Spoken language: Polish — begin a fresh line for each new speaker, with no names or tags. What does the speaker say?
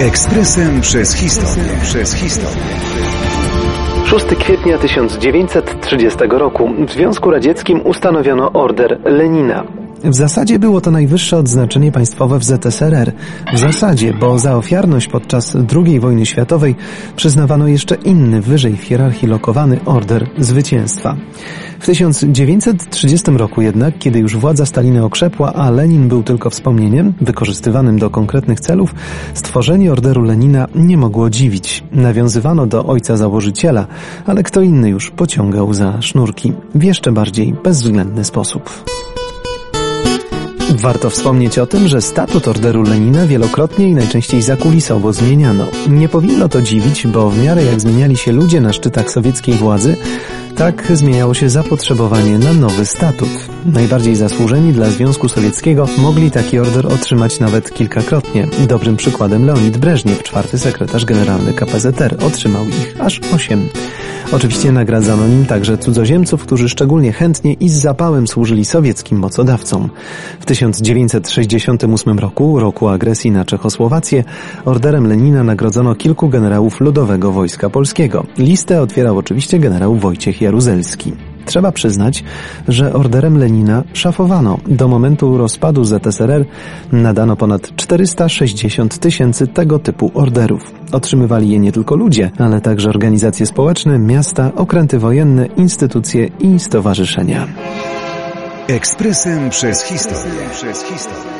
Ekspresem przez historię. Przez historię.
6 kwietnia 1930 roku w Związku Radzieckim ustanowiono Order Lenina.
W zasadzie było to najwyższe odznaczenie państwowe w ZSRR. W zasadzie, bo za ofiarność podczas II wojny światowej przyznawano jeszcze inny, wyżej w hierarchii lokowany order zwycięstwa. W 1930 roku jednak, kiedy już władza Stalina okrzepła, a Lenin był tylko wspomnieniem, wykorzystywanym do konkretnych celów, stworzenie orderu Lenina nie mogło dziwić. Nawiązywano do ojca założyciela, ale kto inny już pociągał za sznurki. W jeszcze bardziej bezwzględny sposób. Warto wspomnieć o tym, że statut Orderu Lenina wielokrotnie i najczęściej zakulisowo zmieniano. Nie powinno to dziwić, bo w miarę jak zmieniali się ludzie na szczytach sowieckiej władzy, tak zmieniało się zapotrzebowanie na nowy statut. Najbardziej zasłużeni dla Związku Sowieckiego mogli taki order otrzymać nawet kilkakrotnie. Dobrym przykładem Leonid Breżniew, czwarty sekretarz generalny KPZR, otrzymał ich aż osiem. Oczywiście nagradzano nim także cudzoziemców, którzy szczególnie chętnie i z zapałem służyli sowieckim mocodawcom. W 1968 roku, roku agresji na Czechosłowację, orderem Lenina nagrodzono kilku generałów Ludowego Wojska Polskiego. Listę otwierał oczywiście generał Wojciech Jaruzelski. Trzeba przyznać, że orderem Lenina szafowano. Do momentu rozpadu ZSRR nadano ponad 460 tysięcy tego typu orderów. Otrzymywali je nie tylko ludzie, ale także organizacje społeczne, miasta, okręty wojenne, instytucje i stowarzyszenia.
Ekspresem przez historię. Przez historię.